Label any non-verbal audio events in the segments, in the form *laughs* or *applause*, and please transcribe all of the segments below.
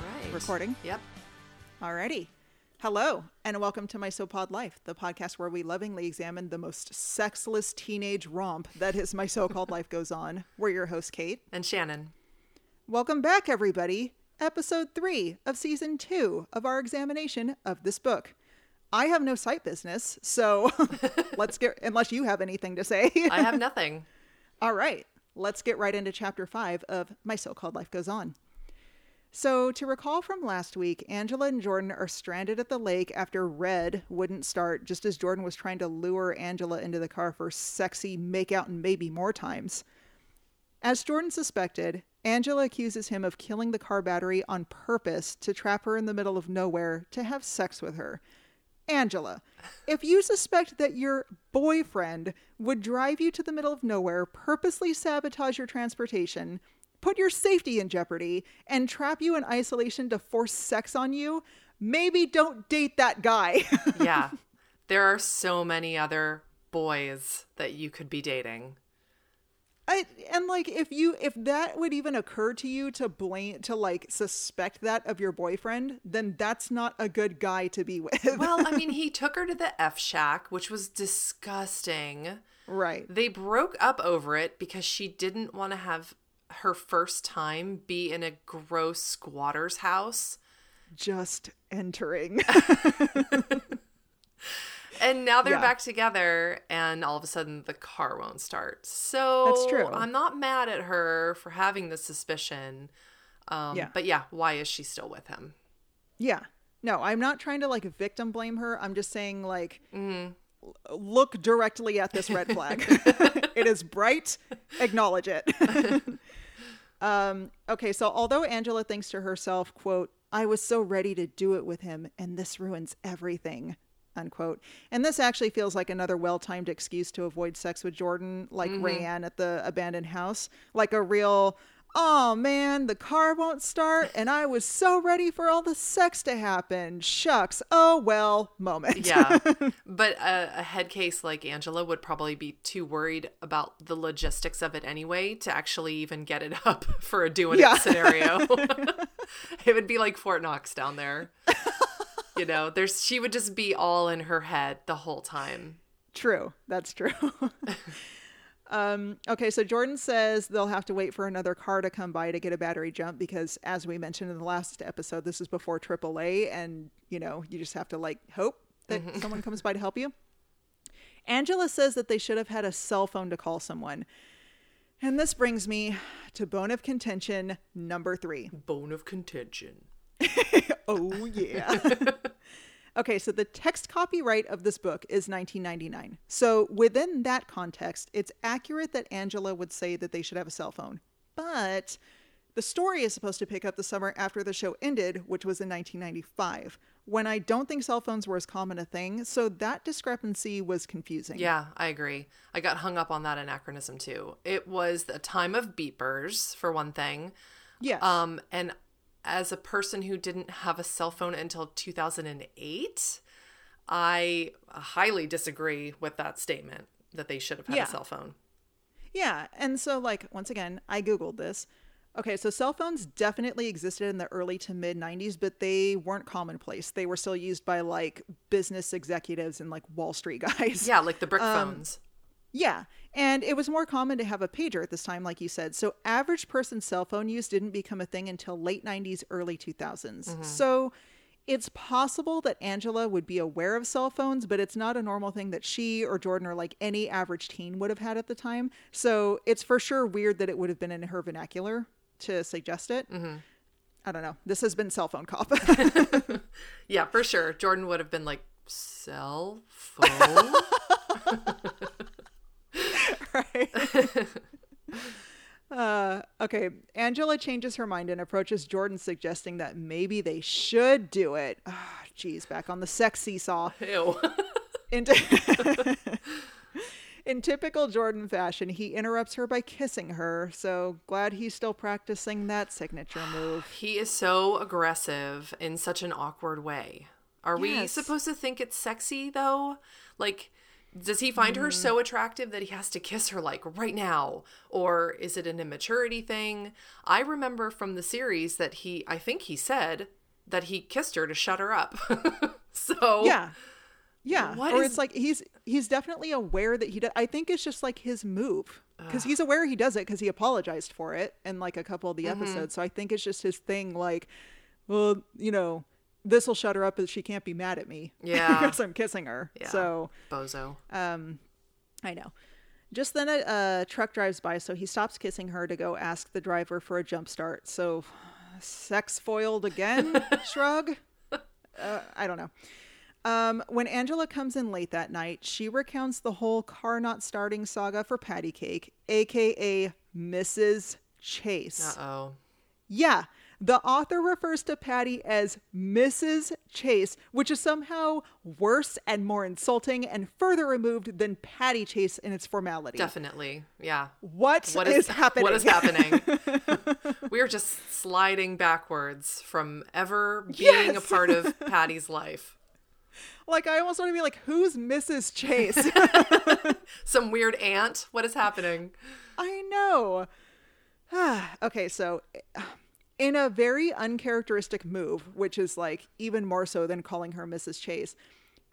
Alright, recording? Yep. Alrighty. Hello, and welcome to My So Pod Life, the podcast where we lovingly examine the most sexless teenage romp that is My So Called Life Goes On. We're your host, Kate. And Shannon. Welcome back, everybody. Episode three of season two of our examination of this book. I have no site business, so *laughs* let's get, unless you have anything to say. I have nothing. *laughs* All right, let's get right into chapter five of My So Called Life Goes On. So, to recall from last week, Angela and Jordan are stranded at the lake after Red wouldn't start, just as Jordan was trying to lure Angela into the car for sexy makeout and maybe more times. As Jordan suspected, Angela accuses him of killing the car battery on purpose to trap her in the middle of nowhere to have sex with her. Angela, if you suspect that your boyfriend would drive you to the middle of nowhere, purposely sabotage your transportation, put your safety in jeopardy, and trap you in isolation to force sex on you, maybe don't date that guy. *laughs* Yeah. there are so many other boys that you could be dating. I, and like if you if that would even occur to you to blame to like suspect that of your boyfriend, then that's not a good guy to be with. Well, I mean, *laughs* he took her to the F Shack, which was disgusting. right. They broke up over it because she didn't want to have her first time be in a gross squatter's house. Just entering. *laughs* *laughs* And now they're Yeah. back together, and all of a sudden the car won't start. So That's true. I'm not mad at her for having the suspicion. Um, Yeah. But yeah, why is she still with him? Yeah. No, I'm not trying to like victim blame her. I'm just saying like Mm-hmm. l- look directly at this red flag. *laughs* it is bright. Acknowledge it. *laughs* um okay, so although Angela thinks to herself, quote, I was so ready to do it with him and this ruins everything. Unquote. And this actually feels like another well timed excuse to avoid sex with Jordan, like mm-hmm. Rayanne at the abandoned house. Like a real, oh man, the car won't start, and I was so ready for all the sex to happen. Shucks, oh well, moment. Yeah. *laughs* but a, a head case like Angela would probably be too worried about the logistics of it anyway to actually even get it *laughs* up for a doing Yeah. it scenario. *laughs* it would be like Fort Knox down there. You know, there's she would just be all in her head the whole time. True. That's true. *laughs* um, okay, so Jordan says they'll have to wait for another car to come by to get a battery jump because, as we mentioned in the last episode, this is before AAA, and you know you just have to like hope that someone comes by to help you. Angela says that they should have had a cell phone to call someone. And this brings me to bone of contention number three. Bone of contention. *laughs* Oh, yeah. *laughs* okay, so the text copyright of this book is 1999. So within that context, it's accurate that Angela would say that they should have a cell phone. But the story is supposed to pick up the summer after the show ended, which was in 1995, when I don't think cell phones were as common a thing. So that discrepancy was confusing. Yeah, I agree. I got hung up on that anachronism too. It was the time of beepers, for one thing. Yes. Um, and as a person who didn't have a cell phone until 2008, I highly disagree with that statement that they should have had Yeah. a cell phone. Yeah, and so like once again, I googled this. Okay, so cell phones definitely existed in the early to mid 90s, but they weren't commonplace. They were still used by like business executives and like Wall Street *laughs* guys. Yeah, like the brick Um, phones. Yeah, and it was more common to have a pager at this time like you said. So average person cell phone use didn't become a thing until late 90s, early 2000s. Mm-hmm. So it's possible that Angela would be aware of cell phones, but it's not a normal thing that she or Jordan or like any average teen would have had at the time. So it's for sure weird that it would have been in her vernacular to suggest it. Mm-hmm. I don't know. This has been cell phone cop. *laughs* Yeah, for sure. Jordan would have been like, cell phone? *laughs* right. *laughs* Uh, okay, Angela changes her mind and approaches Jordan, suggesting that maybe they should do it. Ah, Geez, back on the sex seesaw. Ew. *laughs* Into *laughs* In typical Jordan fashion, he interrupts her by kissing her, so glad he's still practicing that signature *sighs* move. He is so aggressive in such an awkward way. Are we supposed to think it's sexy though? Like, does he find her Mm. so attractive that he has to kiss her like right now? Or is it an immaturity thing? I remember from the series that he, I think he said that he kissed her to shut her up. *laughs* so, Yeah. Yeah. What or is- it's like he's he's definitely aware that he does. I think it's just like his move because he's aware he does it because he apologized for it in like a couple of the Mm-hmm. episodes. So I think it's just his thing. Like, well, you know, this will shut her up, but she can't be mad at me. *laughs* Yeah. because I'm kissing her. Yeah. So bozo. I know. Just then a, a truck drives by, so he stops kissing her to go ask the driver for a jump start. So, sex foiled again? *laughs* Shrug. Uh, I don't know. Um, when Angela comes in late that night, she recounts the whole car not starting saga for Patty Cake, aka Mrs. Chase. Uh oh. Yeah, the author refers to Patty as Mrs. Chase, which is somehow worse and more insulting and further removed than Patty Chase in its formality. Definitely. Yeah. What What is, is, happening? What is happening? *laughs* we are just sliding backwards from ever being a part of *laughs* Patty's life. like, I almost want to be like, who's Mrs. Chase? *laughs* Some weird aunt. What is happening? I know. *sighs* okay, so eh, in a very uncharacteristic move, which is like even more so than calling her Mrs. Chase,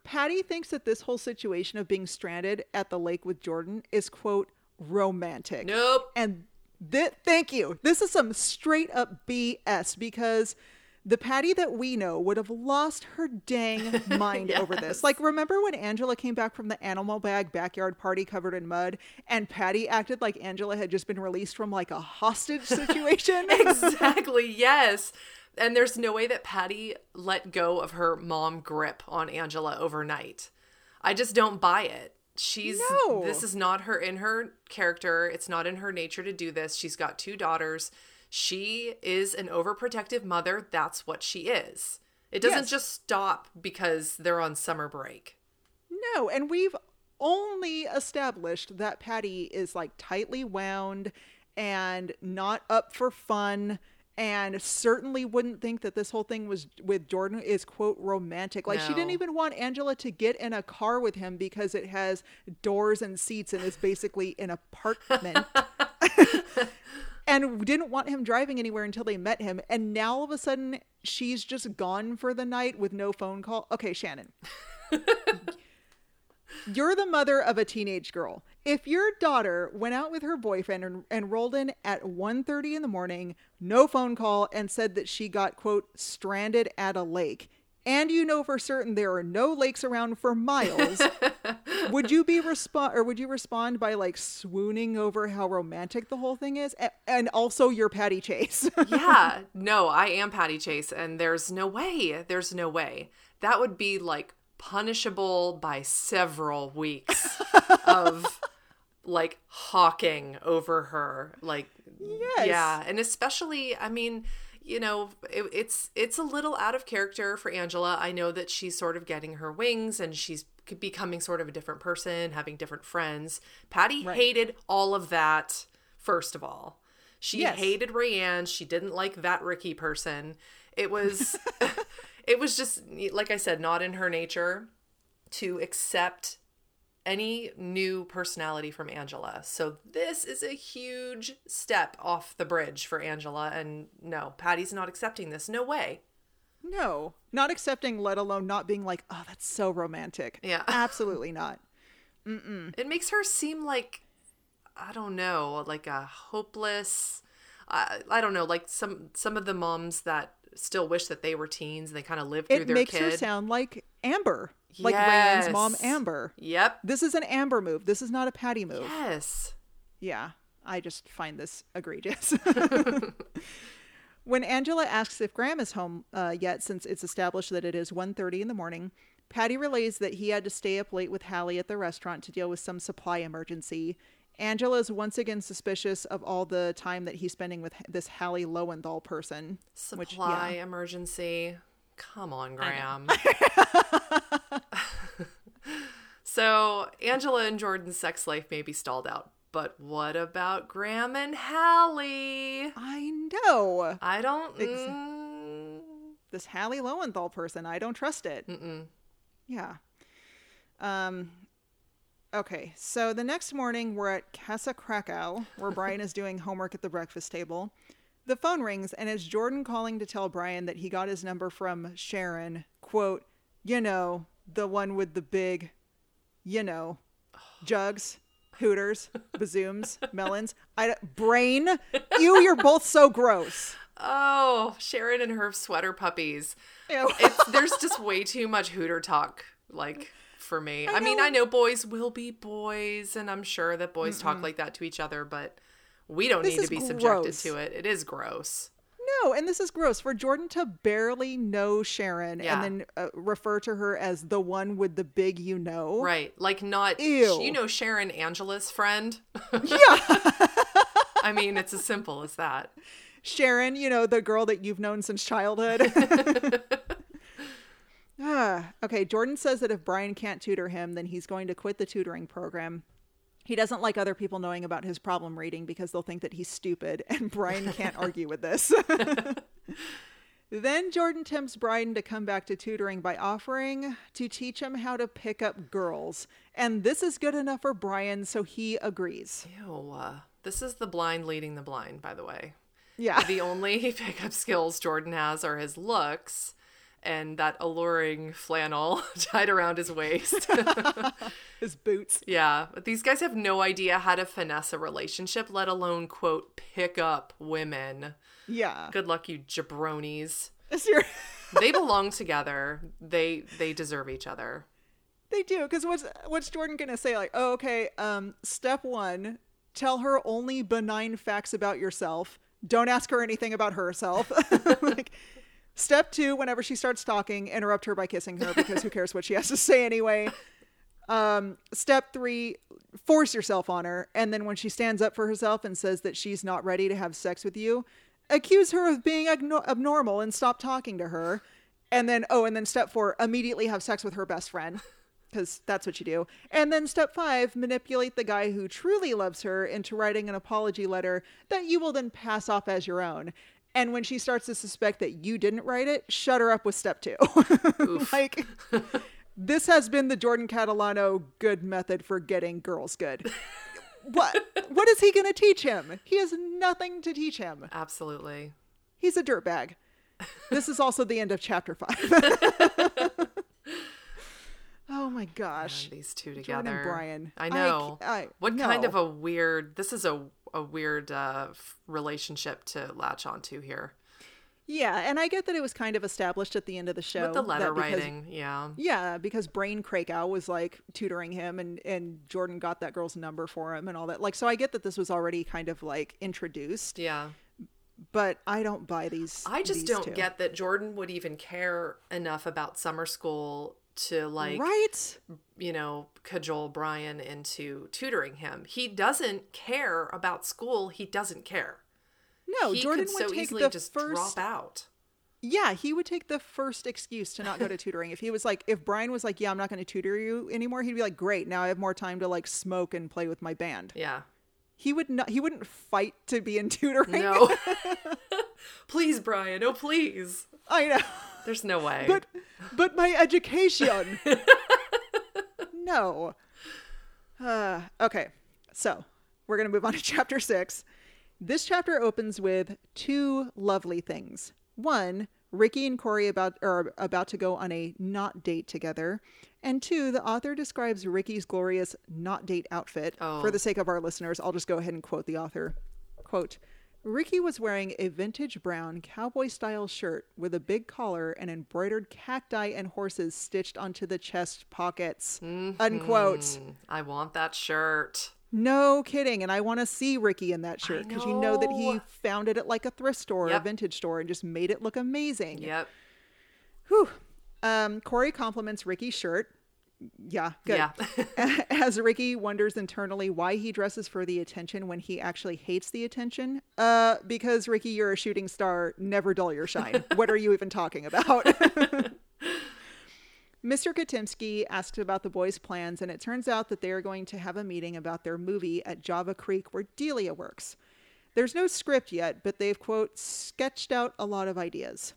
Patty thinks that this whole situation of being stranded at the lake with Jordan is, quote, romantic. Nope. And th- thank you. This is some straight up BS because the Patty that we know would have lost her dang *laughs* mind over this. Like, remember when Angela came back from the animal bag backyard party covered in mud and Patty acted like Angela had just been released from like a hostage situation? *laughs* *laughs* exactly. Yes. And there's no way that Patty let go of her mom grip on Angela overnight. I just don't buy it. She's No. this is not her in her character. It's not in her nature to do this. She's got two daughters. She is an overprotective mother. That's what she is. It doesn't Yes. just stop because they're on summer break. No, and we've only established that Patty is like tightly wound and not up for fun and certainly wouldn't think that this whole thing was with Jordan is quote romantic. Like she didn't even want Angela to get in a car with him because it has doors and seats and is basically an apartment. *laughs* and didn't want him driving anywhere until they met him. And now all of a sudden she's just gone for the night with no phone call. Okay, Shannon. *laughs* You're the mother of a teenage girl. If your daughter went out with her boyfriend and, and rolled in at 1.30 in the morning, no phone call, and said that she got, quote, stranded at a lake, and you know for certain there are no lakes around for miles, *laughs* would you be respond or would you respond by like swooning over how romantic the whole thing is? A- and also your Patty Chase. *laughs* yeah, no, I am Patty Chase, and there's no way. There's no way. That would be like punishable by several weeks *laughs* of like hawking over her. Like, Yes. yeah, and especially, I mean, you know, it, it's it's a little out of character for Angela. I know that she's sort of getting her wings, and she's becoming sort of a different person, having different friends. Patty Right. hated all of that. First of all, she Yes. hated Rayanne. She didn't like that Rickie person. It was, *laughs* *laughs* it was just like I said, not in her nature to accept any new personality from Angela. So this is a huge step off the bridge for Angela. And no, Patty's not accepting this. No way. no, not accepting, let alone not being like, oh, that's so romantic. Yeah. *laughs* Absolutely not. Mm-mm. It makes her seem like I don't know, like a hopeless. I I don't know, like some some of the moms that still wish that they were teens and they kind of lived through It their makes kid. her sound like Amber, like Rayanne's mom, Amber. Yep. This is an Amber move. This is not a Patty move. Yes. Yeah, I just find this egregious. *laughs* when Angela asks if Graham is home uh, yet, since it's established that it is 1.30 in the morning, Patty relays that he had to stay up late with Hallie at the restaurant to deal with some supply emergency. Angela is once again suspicious of all the time that he's spending with this Hallie Lowenthal person. Supply Which, yeah. emergency. Come on, Graham. *laughs* *laughs* So Angela and Jordan's sex life may be stalled out, but what about Graham and Hallie? I know. I don't. Ex- mm, This Hallie Lowenthal person, I don't trust it. mm-mm. Yeah. Um okay, so the next morning we're at Casa Krakow, where Brian is doing homework at the breakfast table. The phone rings and it's Jordan calling to tell Brian that he got his number from Sharon, quote, you know, the one with the big, you know, jugs, hooters, bazooms, melons. I brain. Ew, you're both so gross. Oh, Sharon and her sweater puppies. Ew. It's there's just way too much hooter talk, like for me. I, mean. I know boys will be boys, and I'm sure that boys talk like that to each other, but we don't This need to be subjected to it. It is gross. No, and this is gross for Jordan to barely know Sharon Yeah. and then uh, refer to her as the one with the big you know. Right. Like not Ew. you know Sharon Angela's friend. *laughs* Yeah. I mean, it's as simple as that. Sharon, you know, the girl that you've known since childhood. *laughs* okay, Jordan says that if Brian can't tutor him, then he's going to quit the tutoring program. He doesn't like other people knowing about his problem reading because they'll think that he's stupid, *laughs* and Brian can't argue with this. *laughs* then Jordan tempts Brian to come back to tutoring by offering to teach him how to pick up girls. And this is good enough for Brian, so he agrees. Ew. uh, This is the blind leading the blind, by the way. Yeah. The only *laughs* pickup skills Jordan has are his looks and that alluring flannel *laughs* tied around his waist. *laughs* His boots. yeah, but these guys have no idea how to finesse a relationship, let alone, quote, pick up women. Yeah. Good luck, you jabronis. Ser- *laughs* They belong together. They they deserve each other. They do, because what's what's Jordan gonna say? Like, oh, okay, um, step one, tell her only benign facts about yourself. Don't ask her anything about herself. like, step two, whenever she starts talking, interrupt her by kissing her because who cares what she has to say anyway. Um, step three, force yourself on her, and then when she stands up for herself and says that she's not ready to have sex with you, accuse her of being abnormal and stop talking to her. And then, oh, and then step four, immediately have sex with her best friend. Because that's what you do. And then step five, manipulate the guy who truly loves her into writing an apology letter that you will then pass off as your own. And when she starts to suspect that you didn't write it, shut her up with step two. *laughs* like, this has been the Jordan Catalano good method for getting girls good. what? What is he going to teach him? He has nothing to teach him. Absolutely. He's a dirtbag. This is also the end of chapter five. *laughs* oh my gosh. Man, these two Jordan and together. Brian. I I know. c- I- what kind of a weird? This is a a weird uh, relationship to latch onto here Yeah, and I get that it was kind of established at the end of the show. with the letter because- writing. Yeah. Yeah, because Brain Krakow was like tutoring him and and Jordan got that girl's number for him and all that. Like so I get that this was already kind of like introduced, Yeah. but I don't buy these I just these don't two. get that Jordan would even care enough about summer school to like Right? you know cajole Brian into tutoring him. He doesn't care about school. He doesn't care. No, he Jordan would so take easily the just first drop out. Yeah, he would take the first excuse to not go to tutoring. If he was like, if Brian was like, yeah, I'm not going to tutor you anymore, he'd be like, great, now I have more time to like smoke and play with my band. Yeah. He would not, he wouldn't fight to be in tutoring. No. *laughs* *laughs* please, Brian. Oh, please. I know. There's no way. But, but my education. *laughs* no. Uh, okay, so we're going to move on to *laughs* chapter six. This chapter opens with two lovely things. One, Rickie and Corey about are about to go on a not date together, and two, the author describes Rickie's glorious not date outfit. Oh. For the sake of our listeners, I'll just go ahead and quote the author. Quote. Rickie was wearing a vintage brown cowboy style shirt with a big collar and embroidered cacti and horses stitched onto the chest pockets. Unquote. Mm, I want that shirt. No kidding. And I want to see Rickie in that shirt because you know that he found it at like a thrift store or a vintage store and just made it look amazing. Yep. Whew. Um, Corey compliments Rickie's shirt. Yeah, good. Yeah. *laughs* *laughs* As Rickie wonders internally why he dresses for the attention when he actually hates the attention. Uh, because Rickie, you're a shooting star. Never dull your shine. *laughs* what are you even talking about? Mr. Katimski asks about the boys' plans, and it turns out that they are going to have a meeting about their movie at Java Creek where Delia works. There's no script yet, but they've, quote, sketched out a lot of ideas.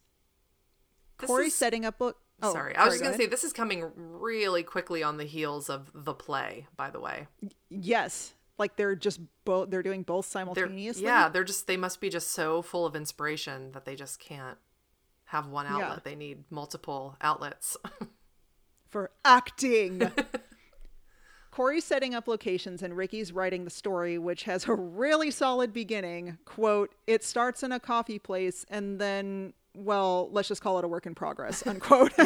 This Corey's is- setting up. Look, oh, sorry, I was just gonna say this is coming really quickly on the heels of the play. By the way, yes, like they're just both. They're doing both they're simultaneously. yeah, they're just they must be just so full of inspiration that they just can't have one outlet. Yeah. They need multiple outlets. *laughs* for acting. *laughs* Corey's setting up locations and Rickie's writing the story, which has a really solid beginning. Quote, it starts in a coffee place and then, well, let's just call it a work in progress, unquote. *laughs*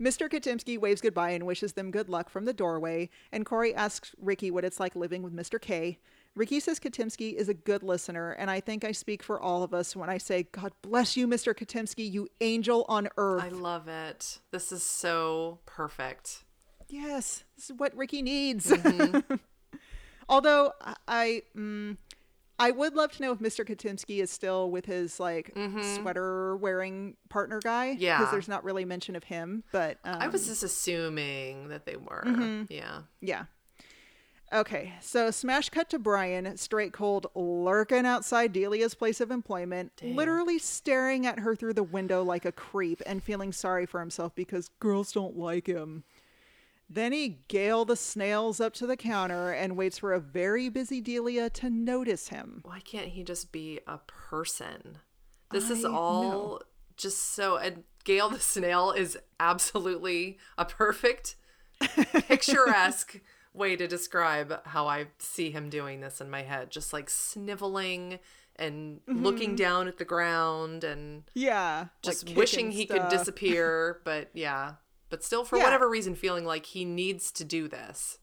Mr. Katimski waves goodbye and wishes them good luck from the doorway, and Corey asks Rickie what it's like living with Mr. K. Rickie says Katimski is a good listener, and I think I speak for all of us when I say, God bless you, Mr. Katimski, you angel on earth. I love it. This is so perfect. Yes, this is what Rickie needs. Mm-hmm. *laughs* Although I, I, mm, I would love to know if Mr. Katimski is still with his like sweater wearing partner guy. Mm-hmm. Yeah. because there's not really mention of him. But um, I was just assuming that they were. Mm-hmm. Yeah. yeah. Okay, so smash cut to Brian, straight cold, lurking outside Delia's place of employment, literally staring at her through the window like a creep and feeling sorry for himself because girls don't like him. Then he Gale the snails up to the counter and waits for a very busy Delia to notice him. Why can't he just be a person? This is all know. just so. And Gail the snail is absolutely a perfect *laughs* picturesque way to describe how I see him doing this in my head. Just like sniveling and Mm-hmm. looking down at the ground and Yeah, just like wishing he could *laughs* disappear. But yeah, but still, for Yeah. whatever reason, feeling like he needs to do this.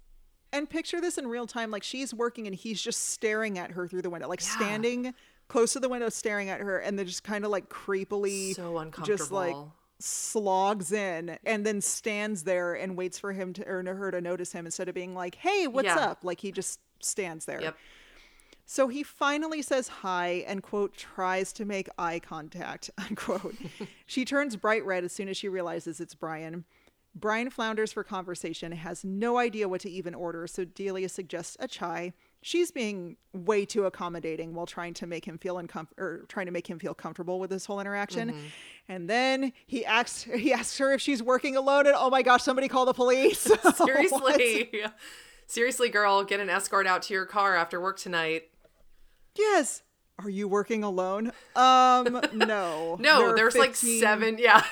And picture this in real time, like she's working and he's just staring at her through the window, like Yeah. standing close to the window, staring at her, and then just kind of like creepily, So uncomfortable. just like slogs in, and then stands there and waits for him to or her to notice him instead of being like, "Hey, what's Yeah. up?" Like he just stands there. Yep. So he finally says hi and, quote, tries to make eye contact, *laughs* unquote. *laughs* she turns bright red as soon as she realizes it's Brian. Brian flounders for conversation, has no idea what to even order, so Delia suggests a chai. She's being way too accommodating while trying to make him feel uncomfortable or trying to make him feel comfortable with this whole interaction. And then he asks he asks her if she's working alone, and oh my gosh, somebody call the police! *laughs* *laughs* Seriously. Seriously, girl, get an escort out to your car after work tonight. Yes. Are you working alone? Um, *laughs* no. No, There there's like seven. Yeah.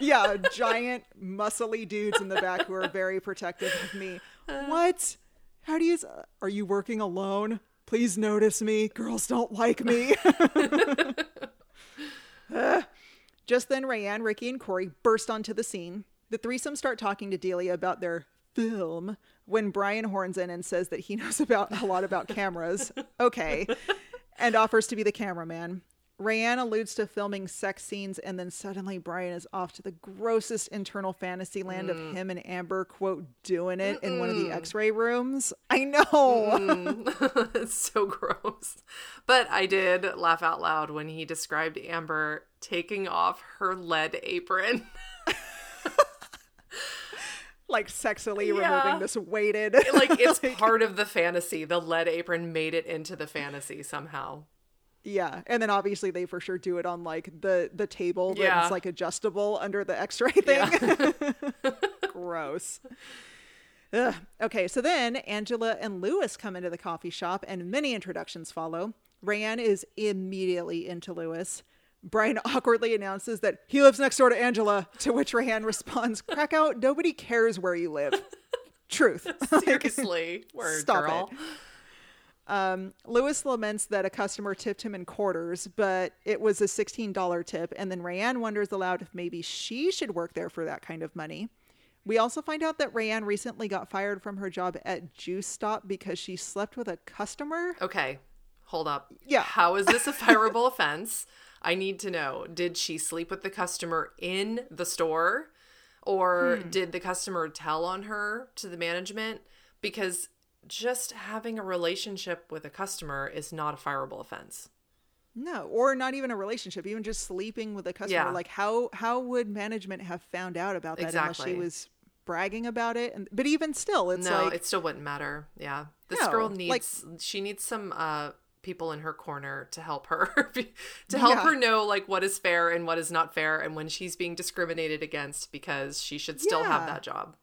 Yeah, giant, muscly dudes in the back who are very protective of me. What? How do you? Are you working alone? Please notice me. Girls don't like me. Uh, *laughs* just then, Rayanne, Rickie, and Corey burst onto the scene. The threesome start talking to Delia about their film when Brian horns in and says that he *laughs* knows about a lot about cameras. Okay. And offers to be the cameraman. Rayanne alludes to filming sex scenes, and then suddenly Brian is off to the grossest internal fantasy land of mm. him and Amber, quote, doing it in one of the x ray rooms. *laughs* I know. Mm. *laughs* it's so gross. But I did laugh out loud when he described Amber taking off her lead apron. *laughs* like sexily Yeah. removing this weighted. like it's part of the fantasy. The lead apron made it into the fantasy somehow. Yeah, and then obviously they for sure do it on like the the table that's Yeah. like adjustable under the X-ray thing. *laughs* Gross. Ugh. Okay, so then Angela and Lewis come into the coffee shop, and many introductions follow. Rayanne is immediately into Lewis. Brian *laughs* awkwardly announces that he lives next door to Angela, to which Rayanne responds, "Krakow! nobody cares where you live. *laughs* Truth. Seriously. Word, Stop girl. it. Lewis laments that a customer tipped him in quarters, but it was a $16 tip. And then Rayanne wonders aloud if maybe she should work there for that kind of money. We also find out that Rayanne recently got fired from her job at Juice Stop because she slept with a customer. Okay, hold up. Yeah. How is this a *laughs* fireable offense? I need to know. Did she sleep with the customer in the store? Or Hmm. did the customer tell on her to the management? Because just having a relationship with a customer is not a fireable offense. No, or not even a relationship, even just sleeping with a customer. Yeah. Like how how would management have found out about that unless she was bragging about it? And but even still, it's no, like it still wouldn't matter. Yeah. This No, girl like- needs she needs some uh people in her corner to help her *laughs* to help Yeah. her know like what is fair and what is not fair and when she's being discriminated against because she should still have that job.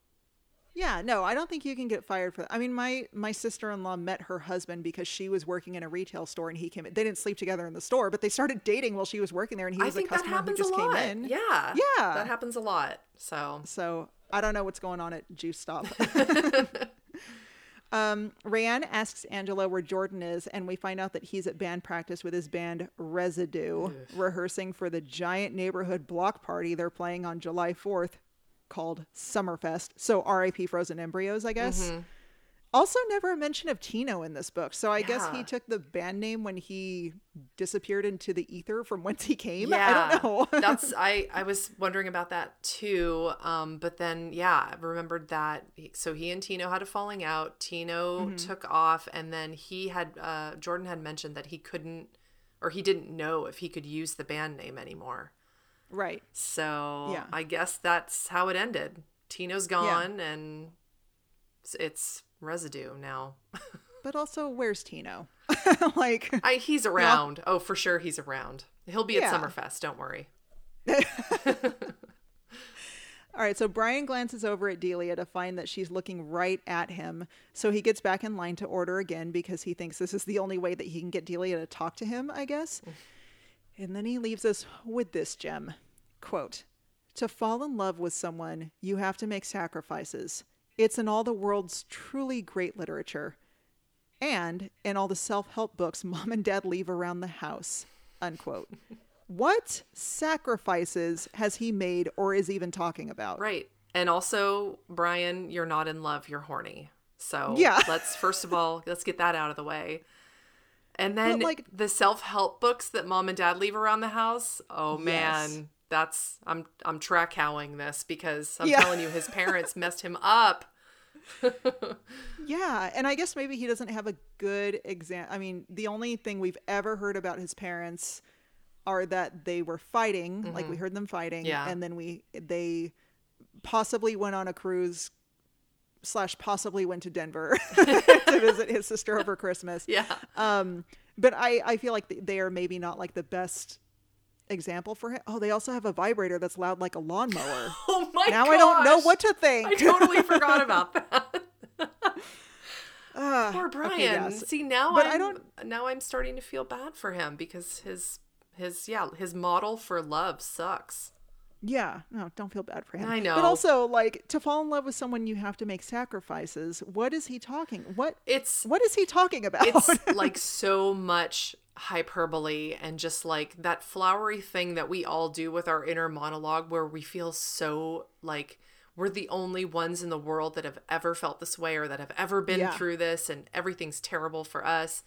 Yeah, no, I don't think you can get fired for that. I mean, my my sister in law met her husband because she was working in a retail store and he came in. They didn't sleep together in the store, but they started dating while she was working there, and he I was a customer who just came in. Yeah. Yeah. That happens a lot. So So I don't know what's going on at Juice Stop. *laughs* *laughs* um, Rayanne asks Angela where Jordan is, and we find out that he's at band practice with his band Residue, rehearsing for the giant neighborhood block party they're playing on July 4th called Summerfest. So RIP Frozen Embryos, I guess. Also, never a mention of Tino in this book. So I guess he took the band name when he disappeared into the ether from whence he came. yeah, I don't know. *laughs* that's I I was wondering about that too. Um, but then yeah, I remembered that. he- So he and Tino had a falling out. Tino Mm-hmm. took off, and then he had uh, Jordan had mentioned that he couldn't or he didn't know if he could use the band name anymore. Right. So Yeah. I guess that's how it ended. Tino's gone, and it's, it's residue now. *laughs* But also, where's Tino? *laughs* like, I, he's around. Oh, for sure, he's around. He'll be at Summerfest. Don't worry. *laughs* All right, so Brian glances over at Delia to find that she's looking right at him. So he gets back in line to order again because he thinks this is the only way that he can get Delia to talk to him, I guess. Mm. And then he leaves us with this gem quote, To fall in love with someone, you have to make sacrifices. It's in all the world's truly great literature and in all the self help books mom and dad leave around the house. Unquote. *laughs* What sacrifices has he made or is even talking about? Right. And also, Brian, you're not in love, you're horny. So Yeah. let's first of all, let's get that out of the way. And then like- the self-help books that mom and dad leave around the house. Oh man, Yes. that's I'm I'm track howling this because I'm Yeah. telling you his parents *laughs* messed him up. *laughs* Yeah, and I guess maybe he doesn't have a good exam. I mean, the only thing we've ever heard about his parents are that they were fighting, like we heard them fighting, Mm-hmm. Yeah. and then we they possibly went on a cruise slash possibly went to Denver *laughs* *laughs* to visit his sister over Christmas. Yeah. Um, but I I feel like they are maybe not like the best example for him. Oh, they also have a vibrator that's loud like a lawnmower. *laughs* Oh my now I don't know what to think. I totally forgot about that. Ah, Poor Brian. okay. See now But I'm, I don't- now I'm starting to feel bad for him because his his yeah, his model for love sucks. Yeah, no, don't feel bad for him. I know. But also, like, to fall in love with someone, you have to make sacrifices. What is he talking? What It's What is he talking about? it's *laughs* like so much hyperbole and just like that flowery thing that we all do with our inner monologue where we feel so like we're the only ones in the world that have ever felt this way or that have ever been Yeah. through this and everything's terrible for us.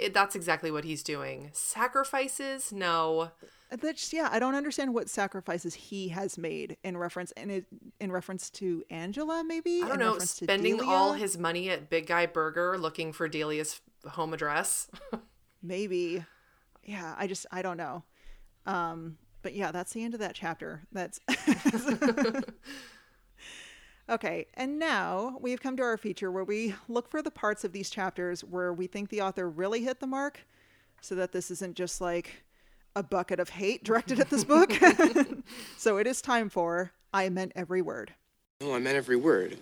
It, that's exactly what he's doing. Sacrifices? No. That's yeah. I don't understand what sacrifices he has made in reference in it, in reference to Angela, maybe. I don't in know, spending all his money at Big Guy Burger looking for Delia's home address. *laughs* maybe. Yeah, I just I don't know. Um, but yeah, that's the end of that chapter. That's *laughs* *laughs* Okay, and now we've come to our feature where we look for the parts of these chapters where we think the author really hit the mark so that this isn't just like a bucket of hate directed at this book. *laughs* so it is time for I meant every word. Oh, I meant every word.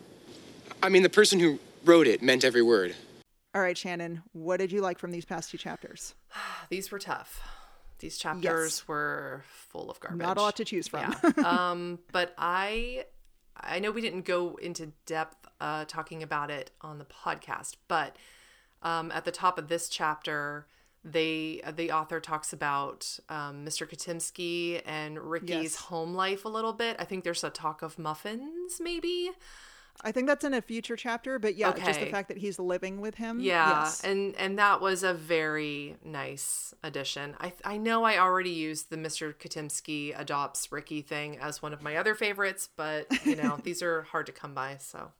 I mean, the person who wrote it meant every word. All right, Shannon, what did you like from these past two chapters? *sighs* These were tough. These chapters were full of garbage. Not a lot to choose from. Yeah. *laughs* um, but I, I know we didn't go into depth uh, talking about it on the podcast, but um, at the top of this chapter, they the author talks about um, Mr. Katimski and Rickie's Yes. home life a little bit. I think there's a talk of muffins, maybe. I think that's in a future chapter, but yeah, just the fact that he's living with him. Yeah, yes. and and that was a very nice addition. I I know I already used the Mr. Katimski adopts Rickie thing as one of my other favorites, but you know *laughs* these are hard to come by. So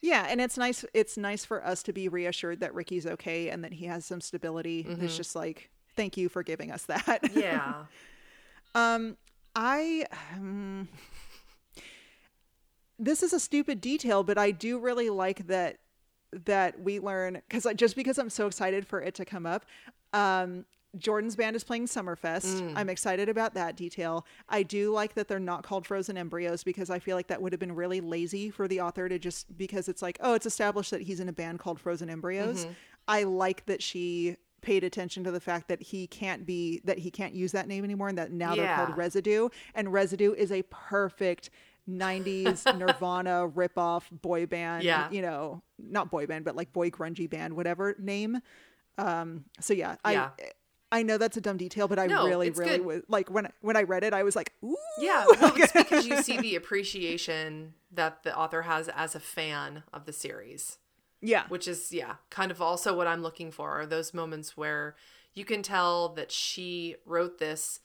Yeah, and it's nice. It's nice for us to be reassured that Rickie's okay and that he has some stability. Mm-hmm. It's just like thank you for giving us that. Yeah. *laughs* um, I um, this is a stupid detail, but I do really like that that we learn because just because I'm so excited for it to come up. Um, Jordan's band is playing Summerfest. I'm excited about that detail. I do like that they're not called frozen embryos because I feel like that would have been really lazy for the author to just because it's like, oh, it's established that he's in a band called Frozen Embryos. I like that she paid attention to the fact that he can't be that he can't use that name anymore and that now they're called Residue and Residue is a perfect 90s *laughs* Nirvana ripoff boy band, Yeah. you know, not boy band but like boy grungy band whatever name. Um so yeah, Yeah. I I know that's a dumb detail, but I No, really, really good. was like when when I read it, I was like, "Ooh, Yeah, well, it's *laughs* because you see the appreciation that the author has as a fan of the series, yeah, which is, yeah, kind of also what I'm looking for are those moments where you can tell that she wrote this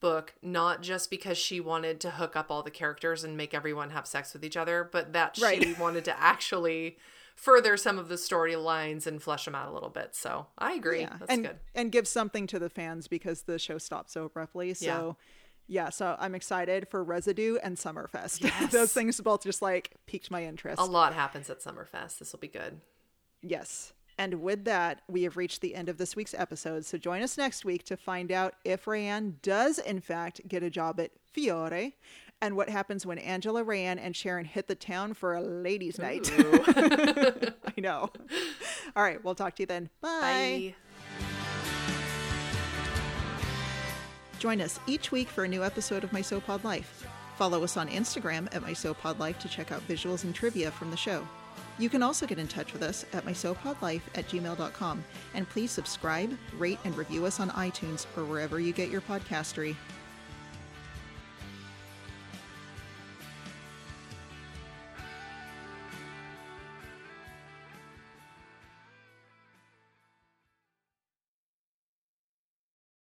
book not just because she wanted to hook up all the characters and make everyone have sex with each other, but that she *laughs* wanted to actually further some of the storylines and flesh them out a little bit. So I agree. yeah," That's and good. and give something to the fans because the show stopped so abruptly. So. Yeah, so I'm excited for Residue and Summerfest. *laughs* Yes. Those things both just like piqued my interest. A lot happens at Summerfest. This will be good. Yes. And with that, we have reached the end of this week's episode. So join us next week to find out if Rayanne does, in fact, get a job at Fiore and what happens when Angela, Rayanne, and Sharon hit the town for a ladies' night. *laughs* I know. All right. We'll talk to you then. Bye. Bye. Join us each week for a new episode of My So Pod Life. Follow us on Instagram at My So Pod Life to check out visuals and trivia from the show. You can also get in touch with us at mysopodlife at gmail.com. And please subscribe, rate, and review us on iTunes or wherever you get your podcastery.